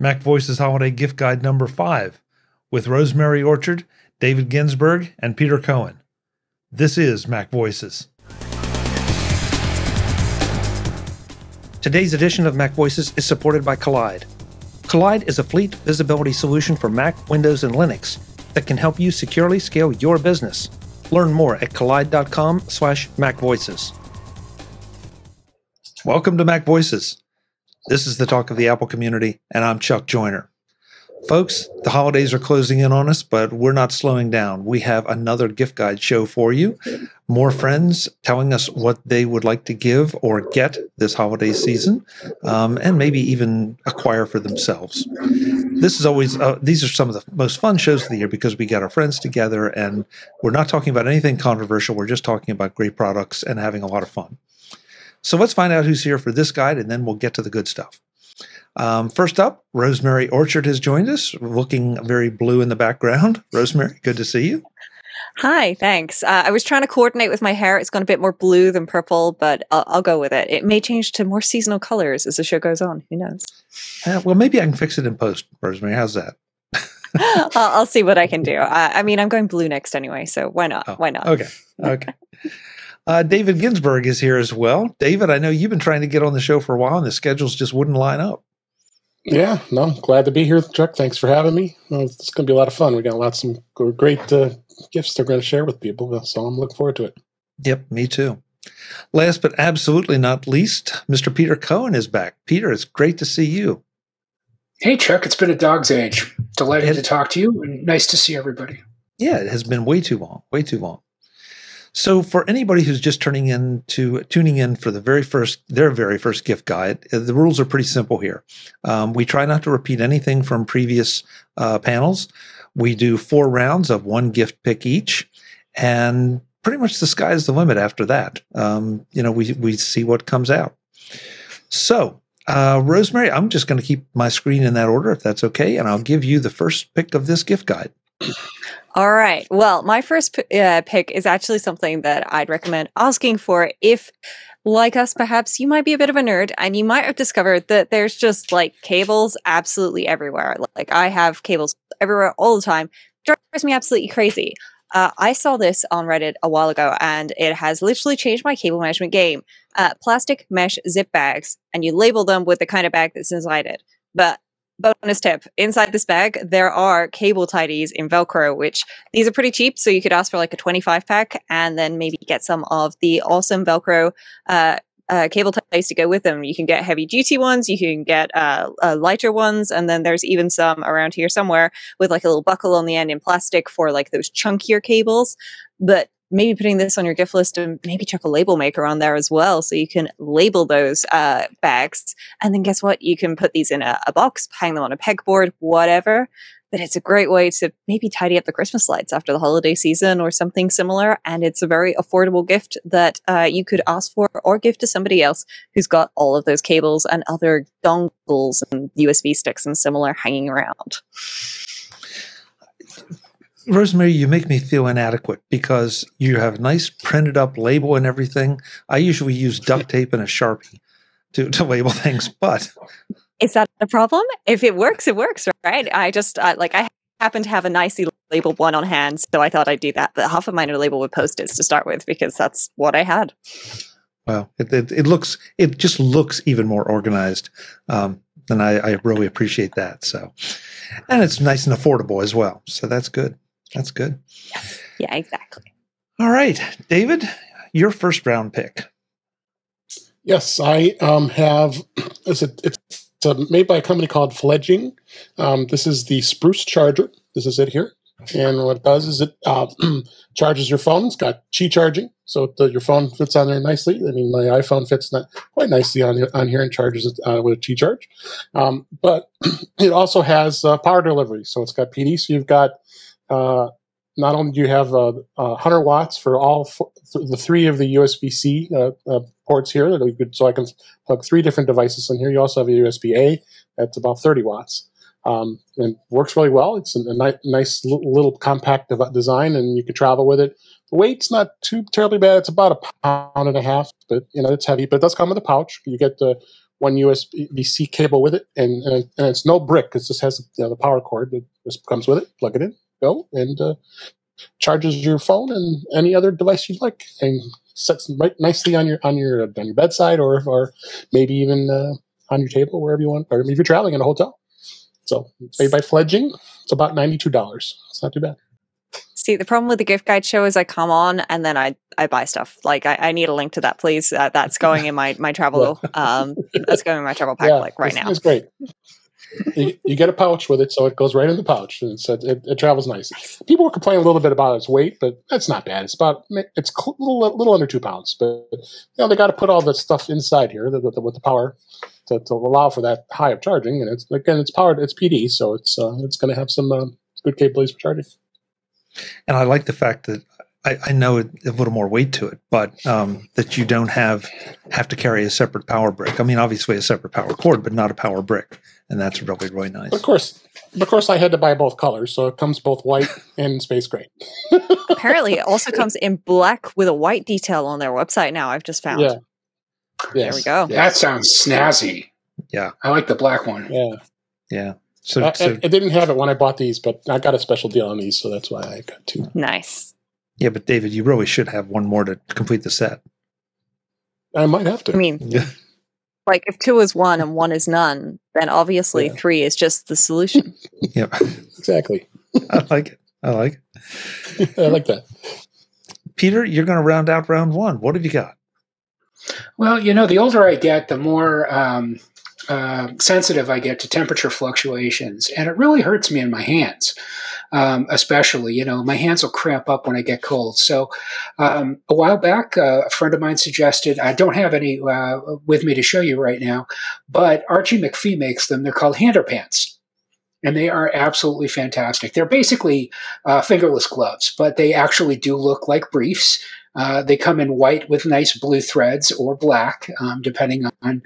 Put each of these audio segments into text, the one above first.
Mac Voices Holiday Gift Guide number five with Rosemary Orchard, David Ginsburg, and Peter Cohen. This is Mac Voices. Today's edition of Mac Voices is supported by Kolide. Kolide is a fleet visibility solution for Mac, Windows, and Linux that can help you securely scale your business. Learn more at kolide.com slash macvoices. Welcome to Mac Voices. This is the talk of the Apple community, and I'm Chuck Joiner. Folks, the holidays are closing in on us, but we're not slowing down. We have another gift guide show for you. More friends telling us what they would like to give or get this holiday season, um, and maybe even acquire for themselves. This is always, uh, these are some of the most fun shows of the year because we get our friends together and we're not talking about anything controversial. We're just talking about great products and having a lot of fun. So let's find out who's here for this guide, and then we'll get to the good stuff. Um, first up, Rosemary Orchard has joined us, looking very blue in the background. Rosemary, good to see you. Hi, thanks. Uh, I was trying to coordinate with my hair. It's gone a bit more blue than purple, but I'll, I'll, go with it. It may change to more seasonal colors as the show goes on. Who knows? Uh, well, maybe I can fix it in post, Rosemary. How's that? I'll, I'll, see what I can do. Uh, I mean, I'm going blue next anyway, so why not? Oh, why not? Okay. Okay. Uh, David Ginsburg is here as well. David, I know you've been trying to get on the show for a while, and the schedules just wouldn't line up. Yeah, no, glad to be here, Chuck. Thanks for having me. Well, it's going to be a lot of fun. We got lots of great uh, gifts they're going to share with people, so I'm looking forward to it. Yep, me too. Last but absolutely not least, Mr. Peter Cohen is back. Peter, it's great to see you. Hey, Chuck, it's been a dog's age. Delighted it, to talk to you and nice to see everybody. Yeah, it has been way too long, way too long. So for anybody who's just turning in to tuning in for the very first, their very first gift guide, uh, the rules are pretty simple here. Um, we try not to repeat anything from previous uh, panels. We do four rounds of one gift pick each, and pretty much the sky's the limit after that. Um, you know, we we see what comes out. So, uh, Rosemary, I'm just going to keep my screen in that order if that's okay, and I'll give you the first pick of this gift guide. All right. Well, my first uh, pick is actually something that I'd recommend asking for if, like us, perhaps you might be a bit of a nerd and you might have discovered that there's just like cables absolutely everywhere. Like I have cables everywhere all the time. Drives me absolutely crazy. Uh, I saw this on Reddit a while ago and it has literally changed my cable management game. Uh, plastic mesh zip bags, and you label them with the kind of bag that's inside it. But bonus tip inside this bag there are cable tidies in velcro which these are pretty cheap so you could ask for like a 25 pack and then maybe get some of the awesome velcro uh, uh, cable ties to go with them. You can get heavy duty ones, you can get uh, uh, lighter ones, and then there's even some around here somewhere with like a little buckle on the end in plastic for like those chunkier cables. But maybe putting this on your gift list and maybe chuck a label maker on there as well so you can label those uh, bags. And then guess what? You can put these in a, a, box hang them on a pegboard whatever. But it's a great way to maybe tidy up the christmas lights after the holiday season or something similar. And it's a very affordable gift that uh, you could ask for or give to somebody else who's got all of those cables and other dongles and usb sticks and similar hanging around Rosemary, you make me feel inadequate because you have a nice printed up label and everything. I usually use duct tape and a sharpie to, to label things, but is that a problem? If it works, it works, right? I just uh, like I happen to have a nicely labeled one on hand, so I thought I'd do that. But half of mine are labeled with post-its to start with because that's what I had. Well, it, it, it looks it just looks even more organized, um, and I, I really appreciate that. So, and it's nice and affordable as well. So that's good. That's good. Yes. Yeah, exactly. All right, David, your first round pick. Yes, I um, have. It's, a, it's made by a company called Fledging. Um, this is the Spruce Charger. This is it here. And what it does is it uh, charges your phone. It's got Qi charging, so the, your phone fits on there nicely. I mean, my iPhone fits not, quite nicely on on here and charges it uh, with a Qi charge. Um, but it also has uh, power delivery, so it's got PD. So you've got uh, not only do you have uh, 100 watts for all th- the three of the USB-C uh, uh, ports here, could, so I can plug three different devices in here. You also have a USB-A that's about 30 watts. Um, and works really well. It's a, ni- nice little compact de- design, and you can travel with it. The weight's not too terribly bad. It's about a pound and a half, but you know it's heavy. But it does come with a pouch. You get the one USB C cable with it, and and, and it's no brick. It just has you know, the power cord that just comes with it. Plug it in, go, and uh, charges your phone and any other device you'd like, and sets right nicely on your on your on your bedside, or or maybe even uh, on your table wherever you want, or if you're traveling in a hotel. So made by Fledging. It's about ninety two dollars. It's not too bad. See, the problem with the gift guide show is I come on and then I I buy stuff. Like I, I need a link to that, please. Uh, that's going in my my travel. Um, that's going in my travel pack like right now. It's great. You, you get a pouch with it, so it goes right in the pouch, and it, it travels nice. People were complaining a little bit about its weight, but that's not bad. It's about it's a little, little under two pounds, but you know they got to put all the stuff inside here with the, with the power to, to, allow for that high of charging, and it's again it's powered, it's PD, so it's uh, it's going to have some uh, good capabilities for charging. And I like the fact that I, I know it, a little more weight to it, but um, that you don't have have to carry a separate power brick. I mean, obviously a separate power cord, but not a power brick, and that's really really nice. Of course, of course, I had to buy both colors, so it comes both white and space gray. Apparently, it also comes in black with a white detail on their website. Now I've just found. Yeah. Yes. There we go. Yes. That sounds snazzy. Yeah, I like the black one. Yeah, yeah. So, I, so, I, didn't have it when I bought these, but I got a special deal on these, so that's why I got two. Nice. Yeah, but David, you really should have one more to complete the set. I might have to. I mean, Yeah. Like if two is one and one is none, then obviously Yeah. three is just the solution. Yeah, exactly. I like it. I like it. I like that. Peter, you're going to round out round one. What have you got? Well, you know, the older I get, the more um, uh, sensitive I get to temperature fluctuations, and it really hurts me in my hands. Um, especially, you know, my hands will cramp up when I get cold. So, um, a while back, uh, a friend of mine suggested I don't have any uh, with me to show you right now, but Archie McPhee makes them. They're called Handerpants. And they are absolutely fantastic. They're basically uh, fingerless gloves, but they actually do look like briefs. Uh, they come in white with nice blue threads or black, um, depending on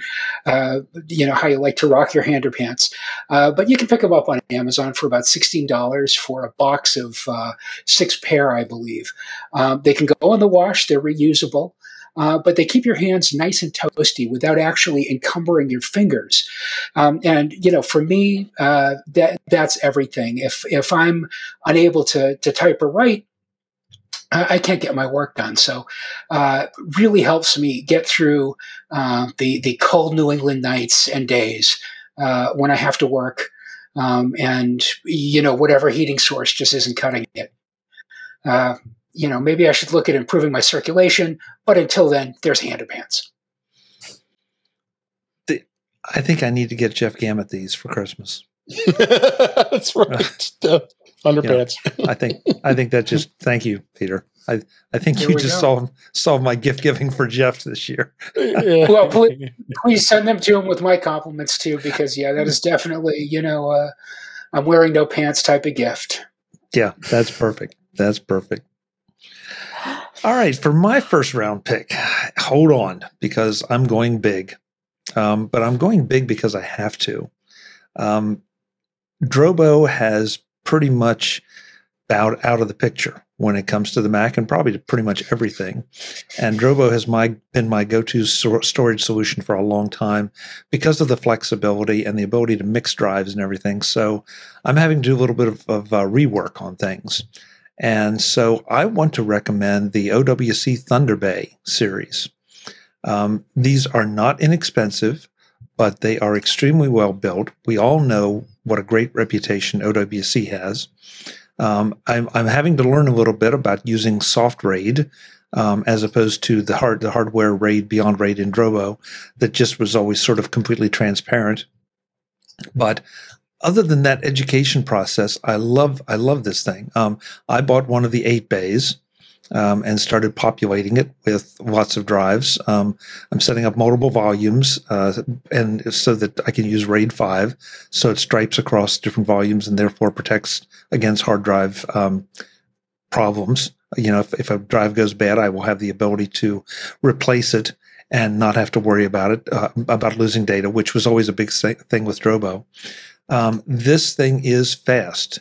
uh, you know how you like to rock your Handerpants. Uh, but you can pick them up on Amazon for about sixteen dollars for a box of uh, six pair, I believe. Um, they can go in the wash; they're reusable. Uh, but they keep your hands nice and toasty without actually encumbering your fingers. Um, and you know, for me, uh, that that's everything. If if I'm unable to to type or write, I can't get my work done. So, uh, really helps me get through uh, the the cold New England nights and days uh, when I have to work, um, and you know whatever heating source just isn't cutting it. Uh, you know, maybe I should look at improving my circulation, but until then, there's Handerpants. I think I need to get Jeff Gamet these for Christmas. That's right. Underpants. I think I think that just thank you, Peter. I, I think There you just go. solved solved my gift giving for Jeff this year. Yeah. Well, please, please send them to him with my compliments too, because yeah, that is definitely you know uh, I'm wearing no pants type of gift. Yeah, that's perfect. That's perfect. All right, for my first round pick, hold on because I'm going big. Um, but I'm going big because I have to. Um, Drobo has pretty much bowed out of the picture when it comes to the Mac and probably to pretty much everything. And Drobo has my been my go-to stor- storage solution for a long time because of the flexibility and the ability to mix drives and everything. So I'm having to do a little bit of, of uh, rework on things. And so I want to recommend the OWC ThunderBay series. Um, these are not inexpensive, but they are extremely well built. We all know what a great reputation OWC has. Um, I'm, I'm having to learn a little bit about using SoftRAID um, as opposed to the hard the hardware RAID BeyondRAID in Drobo that just was always sort of completely transparent. But other than that education process, I love I love this thing. Um, I bought one of the eight bays um, and started populating it with lots of drives. Um, I'm setting up multiple volumes, uh, and so that I can use RAID five, so it stripes across different volumes and therefore protects against hard drive um, problems. You know, if, if a drive goes bad, I will have the ability to replace it and not have to worry about it uh, about losing data, which was always a big thing with Drobo. Um, this thing is fast.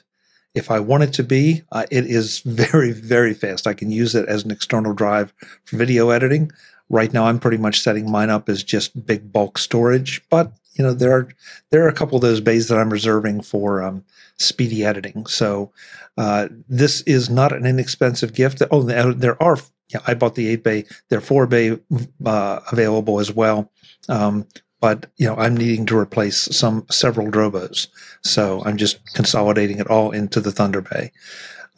If I want it to be, uh, it is very, very fast. I can use it as an external drive for video editing. Right now, I'm pretty much setting mine up as just big bulk storage, but you know there are there are a couple of those bays that I'm reserving for um, speedy editing. So uh, this is not an inexpensive gift. Oh, there are. Yeah, I bought the eight bay. There are four bay uh, available as well. Um, but you know, I'm needing to replace some several Drobos, so I'm just consolidating it all into the ThunderBay.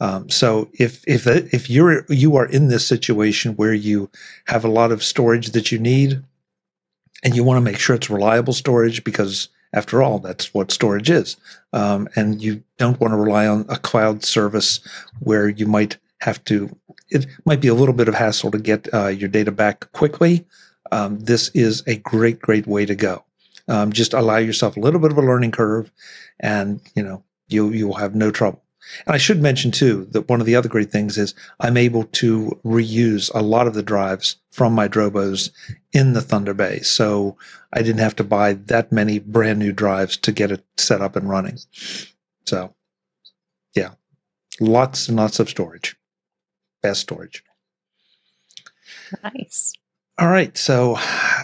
Um, so if if if you're you are in this situation where you have a lot of storage that you need, and you want to make sure it's reliable storage because after all, that's what storage is. Um, and you don't want to rely on a cloud service where you might have to, it might be a little bit of hassle to get uh, your data back quickly. Um, this is a great, great way to go. Um, just allow yourself a little bit of a learning curve and, you know, you, you will have no trouble. And I should mention too that one of the other great things is I'm able to reuse a lot of the drives from my Drobos in the ThunderBay. So I didn't have to buy that many brand new drives to get it set up and running. So yeah, lots and lots of storage. Best storage. Nice. All right, so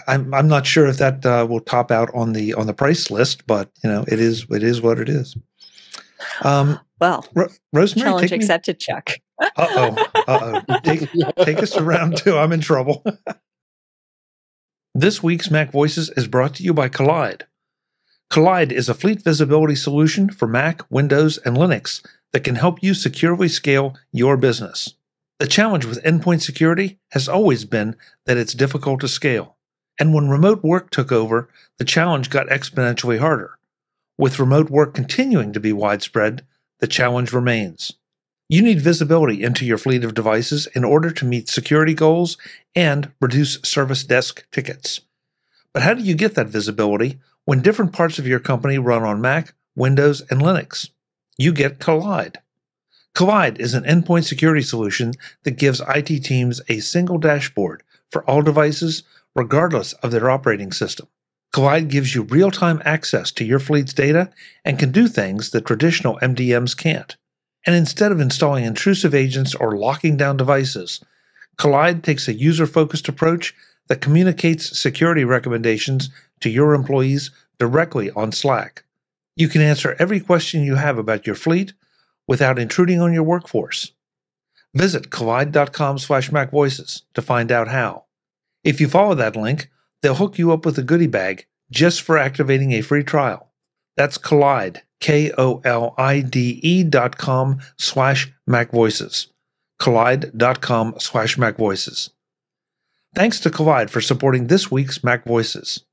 I'm I'm not sure if that uh, will top out on the on the price list, but you know it is it is what it is. Um, well, Ro- Rosemary, challenge accepted, Chuck. Uh oh. Uh oh. Take, take us around round two. I'm in trouble. this week's Mac Voices is brought to you by Kolide. Kolide is a fleet visibility solution for Mac, Windows, and Linux that can help you securely scale your business. The challenge with endpoint security has always been that it's difficult to scale. And when remote work took over, the challenge got exponentially harder. With remote work continuing to be widespread, the challenge remains. You need visibility into your fleet of devices in order to meet security goals and reduce service desk tickets. But how do you get that visibility when different parts of your company run on Mac, Windows, and Linux? You get Kolide. Kolide is an endpoint security solution that gives IT teams a single dashboard for all devices, regardless of their operating system. Kolide gives you real time access to your fleet's data and can do things that traditional MDMs can't. And instead of installing intrusive agents or locking down devices, Kolide takes a user focused approach that communicates security recommendations to your employees directly on Slack. You can answer every question you have about your fleet without intruding on your workforce. Visit kolide.com slash macvoices to find out how. If you follow that link, they'll hook you up with a goodie bag just for activating a free trial. That's Kolide, K O L I D E dot com slash MacVoices. Kolide dot com slash MacVoices. Thanks to Kolide for supporting this week's Mac Voices.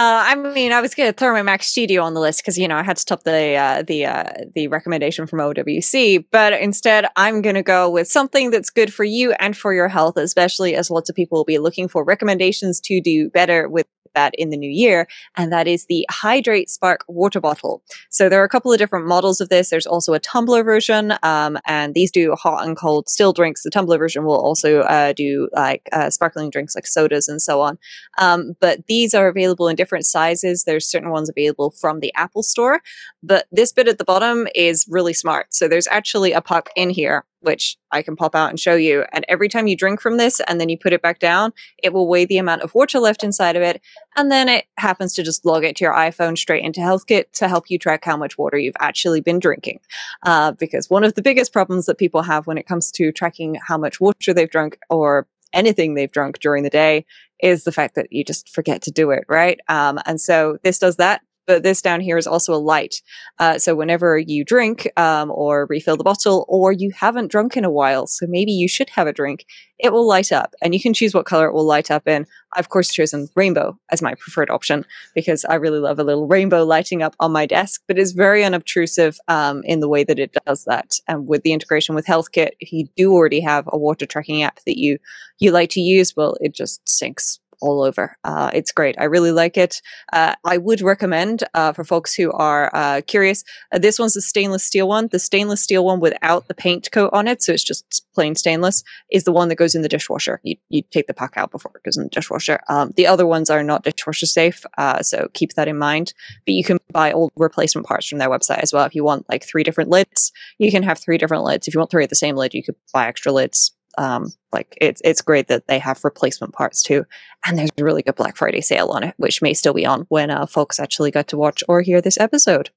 Uh, I mean, I was going to throw my Mac Studio on the list because you know I had to top the uh, the uh, the recommendation from OWC, but instead I'm going to go with something that's good for you and for your health, especially as lots of people will be looking for recommendations to do better with that in the new year, and that is the HidrateSpark water bottle. So there are a couple of different models of this. There's also a tumbler version, um, and these do hot and cold still drinks. The tumbler version will also uh, do like uh, sparkling drinks like sodas and so on. Um, but these are available in different sizes. There's certain ones available from the Apple Store, but this bit at the bottom is really smart. So there's actually a puck in here which I can pop out and show you. And every time you drink from this and then you put it back down, it will weigh the amount of water left inside of it. And then it happens to just log it to your iPhone straight into HealthKit to help you track how much water you've actually been drinking. Uh, because one of the biggest problems that people have when it comes to tracking how much water they've drunk or anything they've drunk during the day is the fact that you just forget to do it, right? Um, and so this does that but this down here is also a light. Uh, so whenever you drink um, or refill the bottle, or you haven't drunk in a while, so maybe you should have a drink, it will light up, and you can choose what color it will light up in. I've of course chosen rainbow as my preferred option because I really love a little rainbow lighting up on my desk, but it's very unobtrusive um, in the way that it does that. And with the integration with HealthKit, if you do already have a water tracking app that you you like to use, well, it just syncs all over. Uh, it's great. I really like it. Uh, I would recommend uh, for folks who are uh, curious. Uh, this one's the stainless steel one. The stainless steel one without the paint coat on it, so it's just plain stainless, is the one that goes in the dishwasher. You, you take the pack out before it goes in the dishwasher. Um, the other ones are not dishwasher safe, so keep that in mind. But you can buy old replacement parts from their website as well. If you want like three different lids, you can have three different lids. If you want three of the same lid, you could buy extra lids Um, like it's it's great that they have replacement parts too, and there's a really good Black Friday sale on it, which may still be on when uh, folks actually get to watch or hear this episode.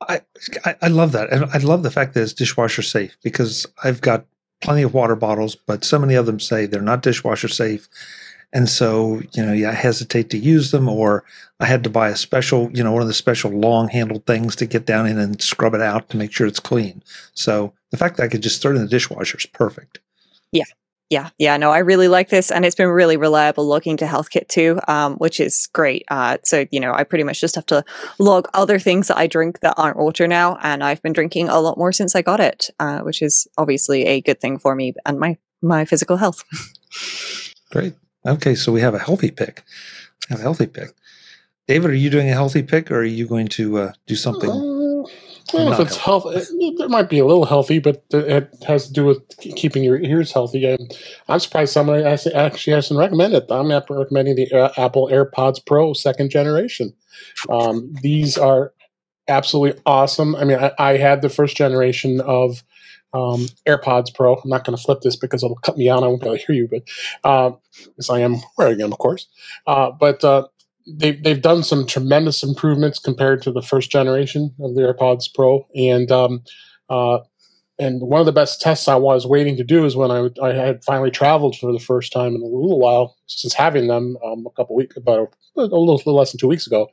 I, I I love that, and I love the fact that it's dishwasher safe because I've got plenty of water bottles, but so many of them say they're not dishwasher safe. And so, you know, yeah, I hesitate to use them, or I had to buy a special, you know, one of the special long handled things to get down in and scrub it out to make sure it's clean. So the fact that I could just throw it in the dishwasher is perfect. Yeah. Yeah, yeah, no, I really like this, and it's been really reliable logging to HealthKit too, um, which is great. Uh, so you know, I pretty much just have to log other things that I drink that aren't water now, and I've been drinking a lot more since I got it, uh, which is obviously a good thing for me and my my physical health. Great. Okay, so we have a healthy pick. Have a healthy pick. David, are you doing a healthy pick, or are you going to uh, do something? Uh, I don't know if it's health. It, it might be a little healthy, but it has to do with keeping your ears healthy. And I'm surprised somebody actually hasn't recommended. It. I'm not recommending the uh, Apple AirPods Pro second generation. Um, these are absolutely awesome. I mean, I, I had the first generation of um, AirPods Pro. I'm not going to flip this because it'll cut me out. I won't be able to hear you, but uh, because I am wearing them, of course. Uh, but uh, they've they've done some tremendous improvements compared to the first generation of the AirPods Pro, and um, uh, and one of the best tests I was waiting to do is when I, I had finally traveled for the first time in a little while since having them um, a couple weeks about a little, little less than two weeks ago,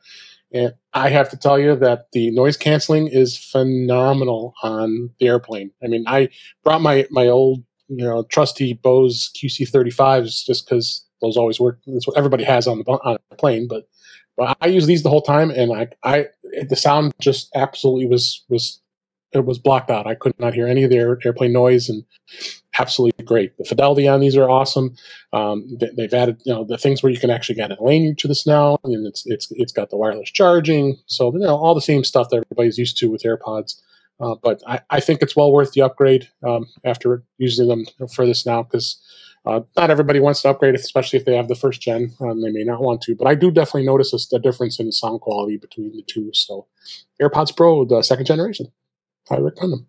and I have to tell you that the noise canceling is phenomenal on the airplane. I mean, I brought my my old you know trusty Bose QC35s just because those always work. That's what everybody has on the on the plane, but but I use these the whole time, and I I the sound just absolutely was was it was blocked out. I could not hear any of the air, airplane noise, and absolutely great. The fidelity on these are awesome. Um, they, have added you know the things where you can actually get a lane to this now, and it's it's it's got the wireless charging, so you know all the same stuff that everybody's used to with AirPods. Uh, but I, I think it's well worth the upgrade um, after using them for this now because uh, not everybody wants to upgrade, especially if they have the first gen. Um, they may not want to, but I do definitely notice a, a, difference in the sound quality between the two. So, AirPods Pro, the second generation, I recommend them.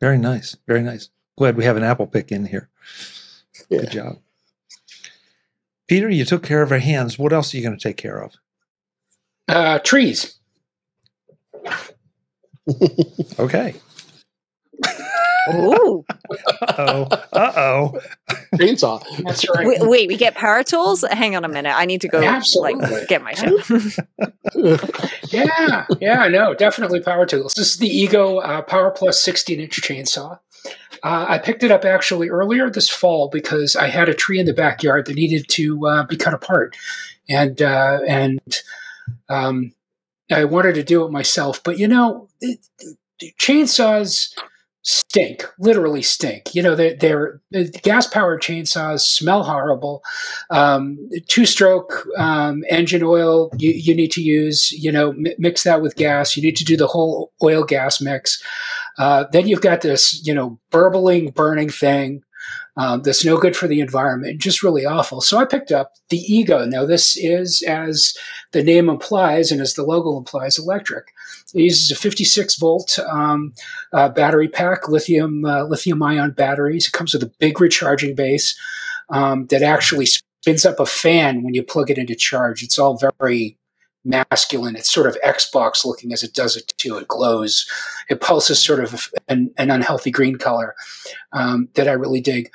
Very nice, very nice. Glad we have an Apple pick in here. Yeah. Good job, Peter. You took care of our hands. What else are you going to take care of? Uh, trees. okay. Ooh. oh. Uh oh. Chainsaw. That's right. wait, wait, we get power tools? Hang on a minute. I need to go Absolutely. like get my shit. yeah, yeah, no, definitely power tools. This is the Ego uh, Power Plus 16 inch chainsaw. Uh, I picked it up actually earlier this fall because I had a tree in the backyard that needed to uh, be cut apart, and uh, and um, I wanted to do it myself. But you know, it, chainsaws stink, literally stink. You know, they're, they're gas powered chainsaws smell horrible. Um, two stroke um, engine oil you, you, need to use, you know, mix that with gas. You need to do the whole oil gas mix. Uh, then you've got this, you know, burbling, burning thing. Um, that's no good for the environment, just really awful. So I picked up the Ego. Now, this is, as the name implies and as the logo implies, electric. It uses a 56 volt um, uh, battery pack, lithium uh, lithium ion batteries. It comes with a big recharging base um, that actually spins up a fan when you plug it into charge. It's all very masculine. It's sort of Xbox looking as it does it too. It glows. It pulses sort of an, an unhealthy green color um, that I really dig.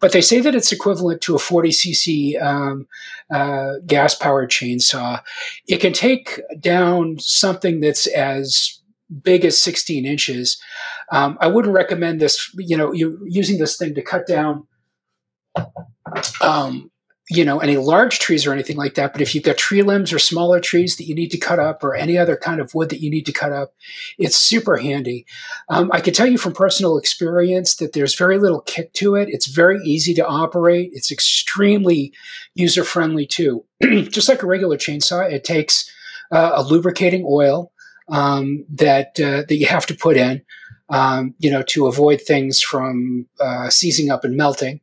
But they say that it's equivalent to a 40 cc um, uh, gas powered chainsaw. It can take down something that's as big as 16 inches. Um, I wouldn't recommend this, you know, you using this thing to cut down um, you know any large trees or anything like that but if you've got tree limbs or smaller trees that you need to cut up or any other kind of wood that you need to cut up it's super handy. Um, i can tell you from personal experience that there's very little kick to it. It's very easy to operate. It's extremely user friendly too. Just like a regular chainsaw it takes uh, a lubricating oil um, that uh, that you have to put in um, you know, to avoid things from uh, seizing up and melting.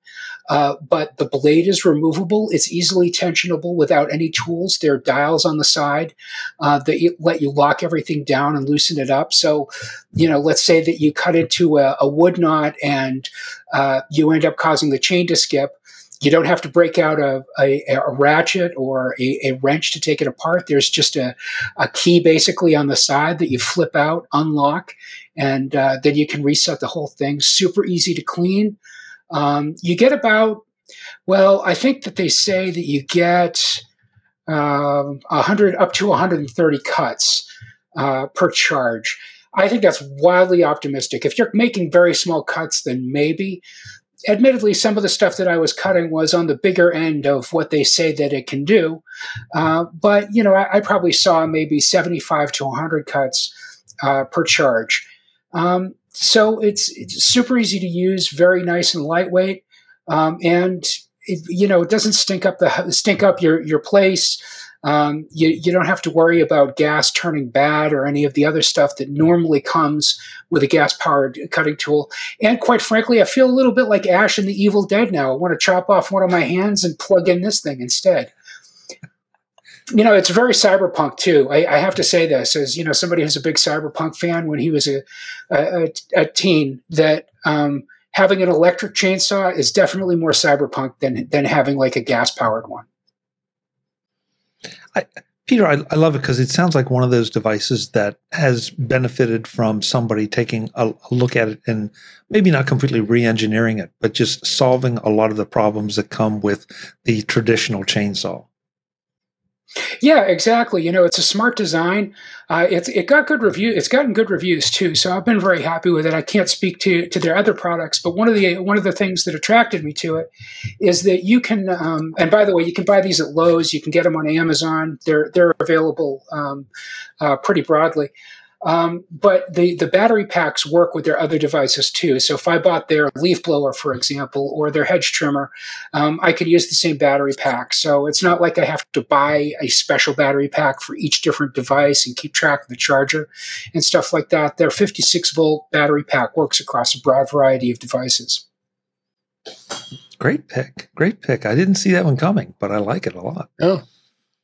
Uh, but the blade is removable. It's easily tensionable without any tools. There are dials on the side uh, that let you lock everything down and loosen it up. So, you know, let's say that you cut into a, a wood knot and uh, you end up causing the chain to skip. You don't have to break out a, a, a ratchet or a, wrench to take it apart. There's just a, a key basically on the side that you flip out, unlock, and uh, then you can reset the whole thing. Super easy to clean. Um, you get about, well, I think that they say that you get um, 100 up to 130 cuts uh, per charge. I think that's wildly optimistic. If you're making very small cuts, then maybe. Admittedly, some of the stuff that I was cutting was on the bigger end of what they say that it can do. Uh, but, you know, I, I, probably saw maybe 75 to 100 cuts uh, per charge. Um, so it's, it's super easy to use, very nice and lightweight, um, and it, you know it doesn't stink up the stink up your your place. Um, you, you don't have to worry about gas turning bad or any of the other stuff that normally comes with a gas powered cutting tool. And quite frankly, I feel a little bit like Ash in The Evil Dead now. I want to chop off one of my hands and plug in this thing instead you know, it's very cyberpunk too. I, I, have to say this as you know somebody who's a big cyberpunk fan. When he was a a, a teen, that um, having an electric chainsaw is definitely more cyberpunk than than having like a gas powered one. I, Peter, I, I love it because it sounds like one of those devices that has benefited from somebody taking a, a look at it and maybe not completely re-engineering it, but just solving a lot of the problems that come with the traditional chainsaw. Yeah, exactly. You know, it's a smart design. Uh, it's it got good review. It's gotten good reviews too. So I've been very happy with it. I can't speak to to their other products, but one of the one of the things that attracted me to it is that you can. Um, and by the way, you can buy these at Lowe's. You can get them on Amazon. They're they're available um, uh, pretty broadly. Um, but the, the battery packs work with their other devices too. So if I bought their leaf blower, for example, or their hedge trimmer, um, I could use the same battery pack. So it's not like I have to buy a special battery pack for each different device and keep track of the charger and stuff like that. Their 56 volt battery pack works across a broad variety of devices. Great pick. Great pick. I didn't see that one coming, but I like it a lot. Oh,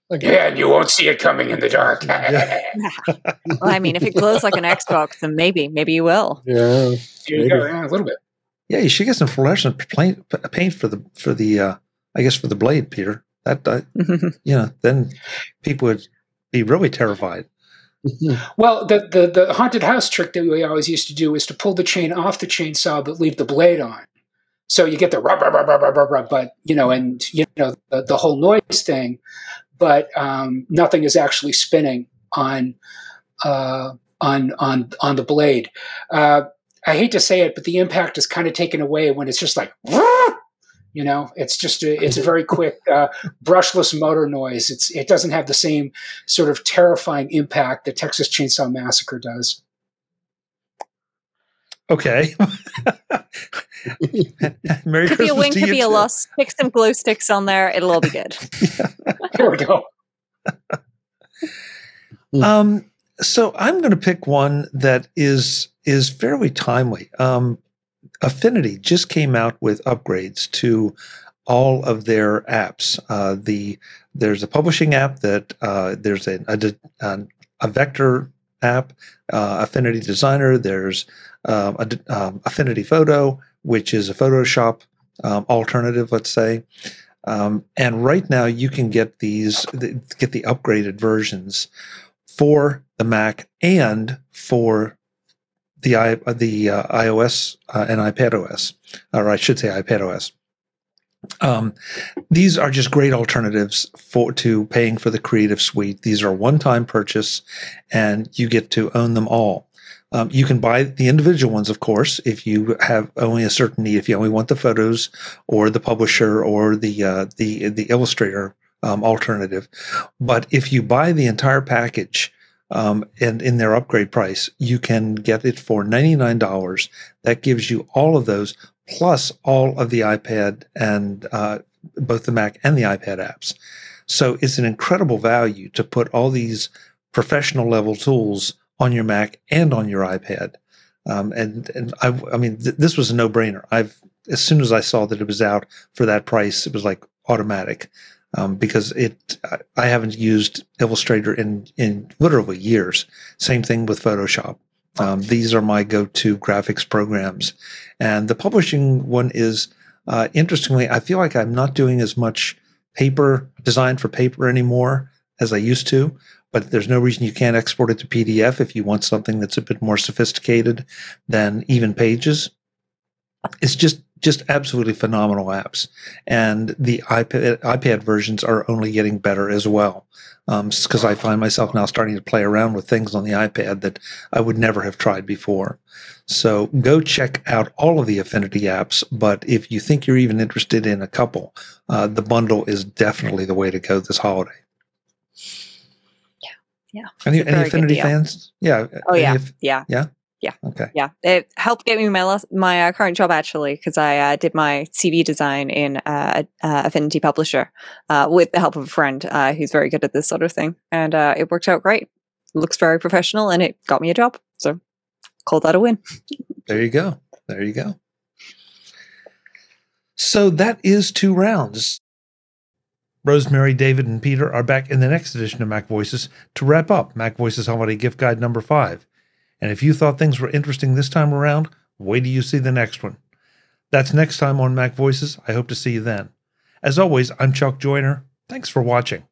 yeah, and you won't see it coming in the dark. well, I mean, if it glows like an Xbox, then maybe, maybe you will. Yeah, you go, yeah, a little bit. Yeah, you should get some fluorescent paint, paint for the for the uh, I guess for the blade, Peter. That uh, you know, then people would be really terrified. Well, the, the the haunted house trick that we always used to do is to pull the chain off the chainsaw but leave the blade on. So you get the rub, rub, rub, rub, rub, rub, but you know, and you know the, the whole noise thing but um, nothing is actually spinning on uh, on on on the blade. Uh, I hate to say it, but the impact is kind of taken away when it's just like, you know, it's just a, it's a very quick uh, brushless motor noise. It's it doesn't have the same sort of terrifying impact that Texas Chainsaw Massacre does. Okay. Merry could Christmas be a win, could be a loss. Pick some glow sticks on there. It'll all be good. there we go. um, so I'm going to pick one that is is fairly timely. Um, Affinity just came out with upgrades to all of their apps. Uh, the there's a publishing app that uh, there's a, a, a vector app, uh, Affinity Designer. There's um, a, um, Affinity Photo, which is a Photoshop um, alternative, let's say. Um, and right now, you can get these get the upgraded versions for the Mac and for the i the uh, iOS uh, and iPad OS, or I should say iPad OS. Um, these are just great alternatives for to paying for the Creative Suite. These are one-time purchase, and you get to own them all. Um, you can buy the individual ones, of course, if you have only a certain need. If you only want the photos, or the publisher, or the uh, the the Illustrator um, alternative. But if you buy the entire package um, and in their upgrade price, you can get it for ninety nine dollars. That gives you all of those plus all of the iPad and uh, both the Mac and the iPad apps. So it's an incredible value to put all these professional level tools on your Mac and on your iPad. Um, and and I, I mean, th- this was a no brainer. I've as soon as I saw that it was out for that price, it was like automatic um, because it I haven't used Illustrator in in literally years. Same thing with Photoshop. Um, these are my go-to graphics programs, and the publishing one is uh, interestingly. I feel like I'm not doing as much paper design for paper anymore as I used to. But there's no reason you can't export it to PDF if you want something that's a bit more sophisticated than even pages. It's just just absolutely phenomenal apps. And the iPad, iPad versions are only getting better as well. Because um, I find myself now starting to play around with things on the iPad that I would never have tried before. So go check out all of the Affinity apps. But if you think you're even interested in a couple, uh, the bundle is definitely the way to go this holiday. Yeah. Any, any Affinity fans? Yeah. Oh, yeah. Yeah. Yeah. Yeah. Okay. Yeah, it helped get me my last, my uh, current job actually because I uh, did my CV design in uh, Affinity Publisher uh, with the help of a friend uh, who's very good at this sort of thing, and uh, it worked out great. It looks very professional, and it got me a job. So, call that a win. there you go. There you go. So that is two rounds. Rosemary, David, and Peter are back in the next edition of Mac Voices to wrap up Mac Voices Holiday Gift Guide number five. And if you thought things were interesting this time around, wait till you see the next one. That's next time on Mac Voices. I hope to see you then. As always, I'm Chuck Joiner. Thanks for watching.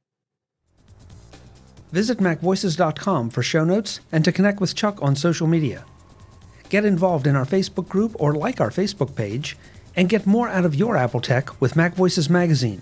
Visit MacVoices.com for show notes and to connect with Chuck on social media. Get involved in our Facebook group or like our Facebook page, and get more out of your Apple tech with Mac Voices Magazine,